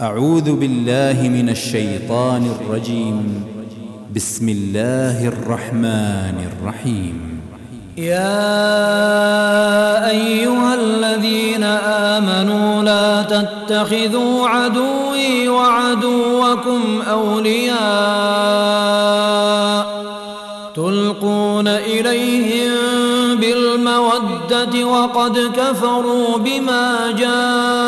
أعوذ بالله من الشيطان الرجيم. بسم الله الرحمن الرحيم. يا أيها الذين آمنوا لا تتخذوا عدوي وعدوكم أولياء تلقون إليهم بالمودة وقد كفروا بما جاءكم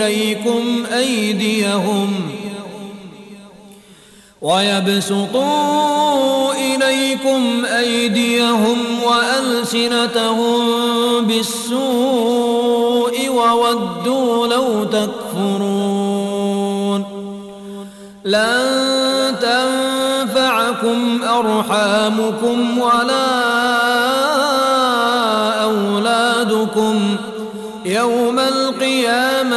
إليكم أيديهم ويبسطوا إليكم أيديهم وألسنتهم بالسوء وودوا لو تكفرون لن تنفعكم أرحامكم ولا أولادكم يوم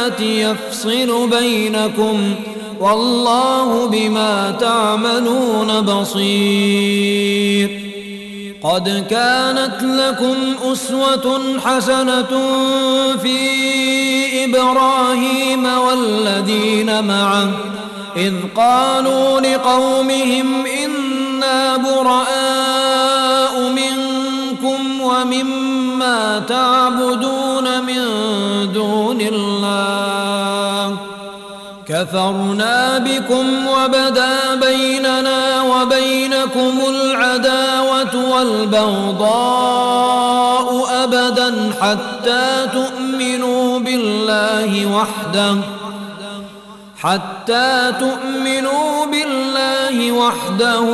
القيامة يفصل بينكم والله بما تعملون بصير. قد كانت لكم أسوة حسنة في إبراهيم والذين معه إذ قالوا لقومهم إنا براء منكم ومما تعبدون من دون الله. كفرنا بكم وبدا بيننا وبينكم العداوة والبغضاء أبدا حتى تؤمنوا بالله وحده حتى تؤمنوا بالله وحده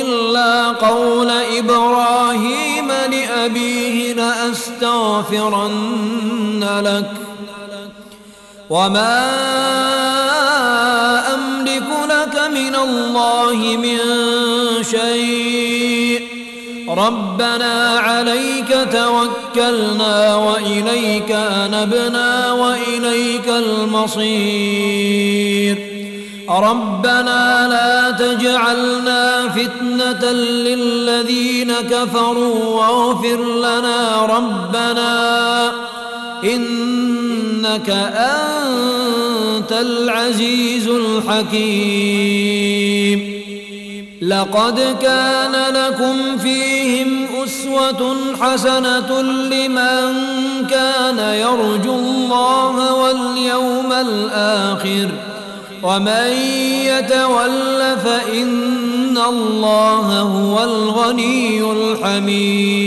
إلا قول إبراهيم لأبيه لأستغفرن لك. وما أملك لك من الله من شيء ربنا عليك توكلنا وإليك أنبنا وإليك المصير ربنا لا تجعلنا فتنة للذين كفروا واغفر لنا ربنا إنك أنت العزيز الحكيم. لقد كان لكم فيهم أسوة حسنة لمن كان يرجو الله واليوم الآخر. ومن يتول فإن الله هو الغني الحميد.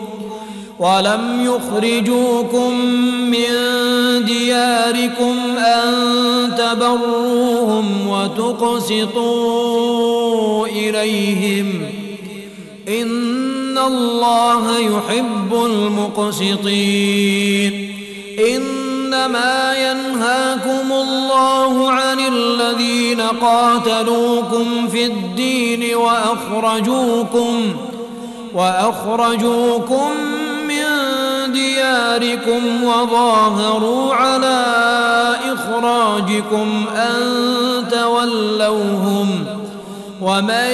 ولم يخرجوكم من دياركم أن تبروهم وتقسطوا إليهم. إن الله يحب المقسطين. إنما ينهاكم الله عن الذين قاتلوكم في الدين وأخرجوكم وأخرجوكم دياركم وظاهروا على إخراجكم أن تولوهم ومن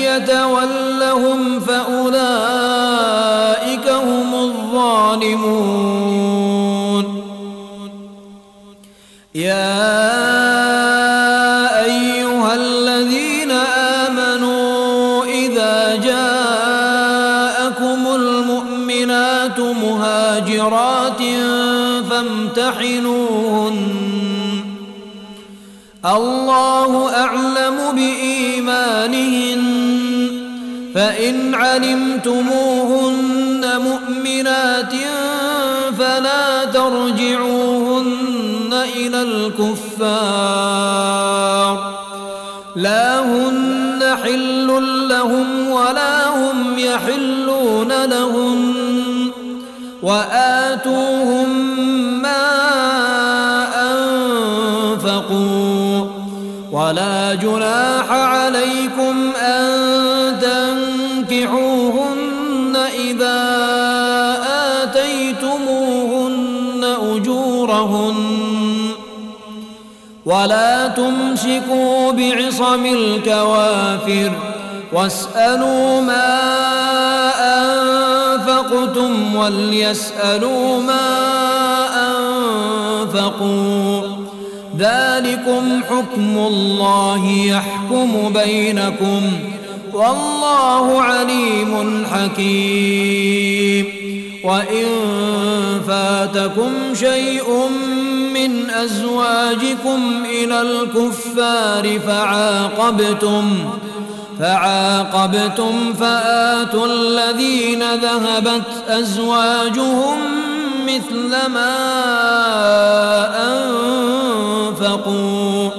يتولهم فأولئك المؤمنات مهاجرات فامتحنوهن. الله أعلم بإيمانهن. فإن علمتموهن مؤمنات فلا ترجعوهن إلى الكفار. لا هن حل لهم وآتوهم ما أنفقوا ولا جناح عليكم أن تنكحوهن إذا آتيتموهن أجورهن ولا تمسكوا بعصم الكوافر واسألوا ما أنفقتم وليسألوا ما أنفقوا. ذلكم حكم الله يحكم بينكم والله عليم حكيم. وإن فاتكم شيء من أزواجكم إلى الكفار فعاقبتم فعاقبتم فآتوا الذين ذهبت أزواجهم مثل ما أنفقوا.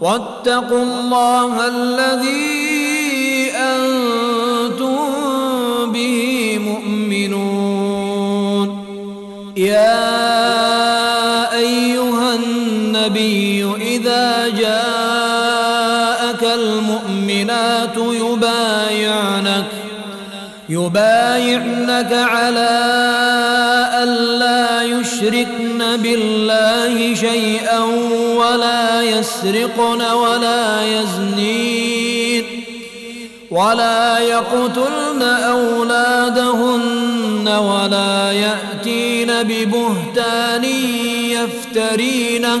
واتقوا الله الذي أنتم به مؤمنون. يا المؤمنات يبايعنك يبايعنك على ألا يشركن بالله شيئا ولا يسرقن ولا يزنين ولا يقتلن أولادهن ولا يأتين ببهتان يفترينه.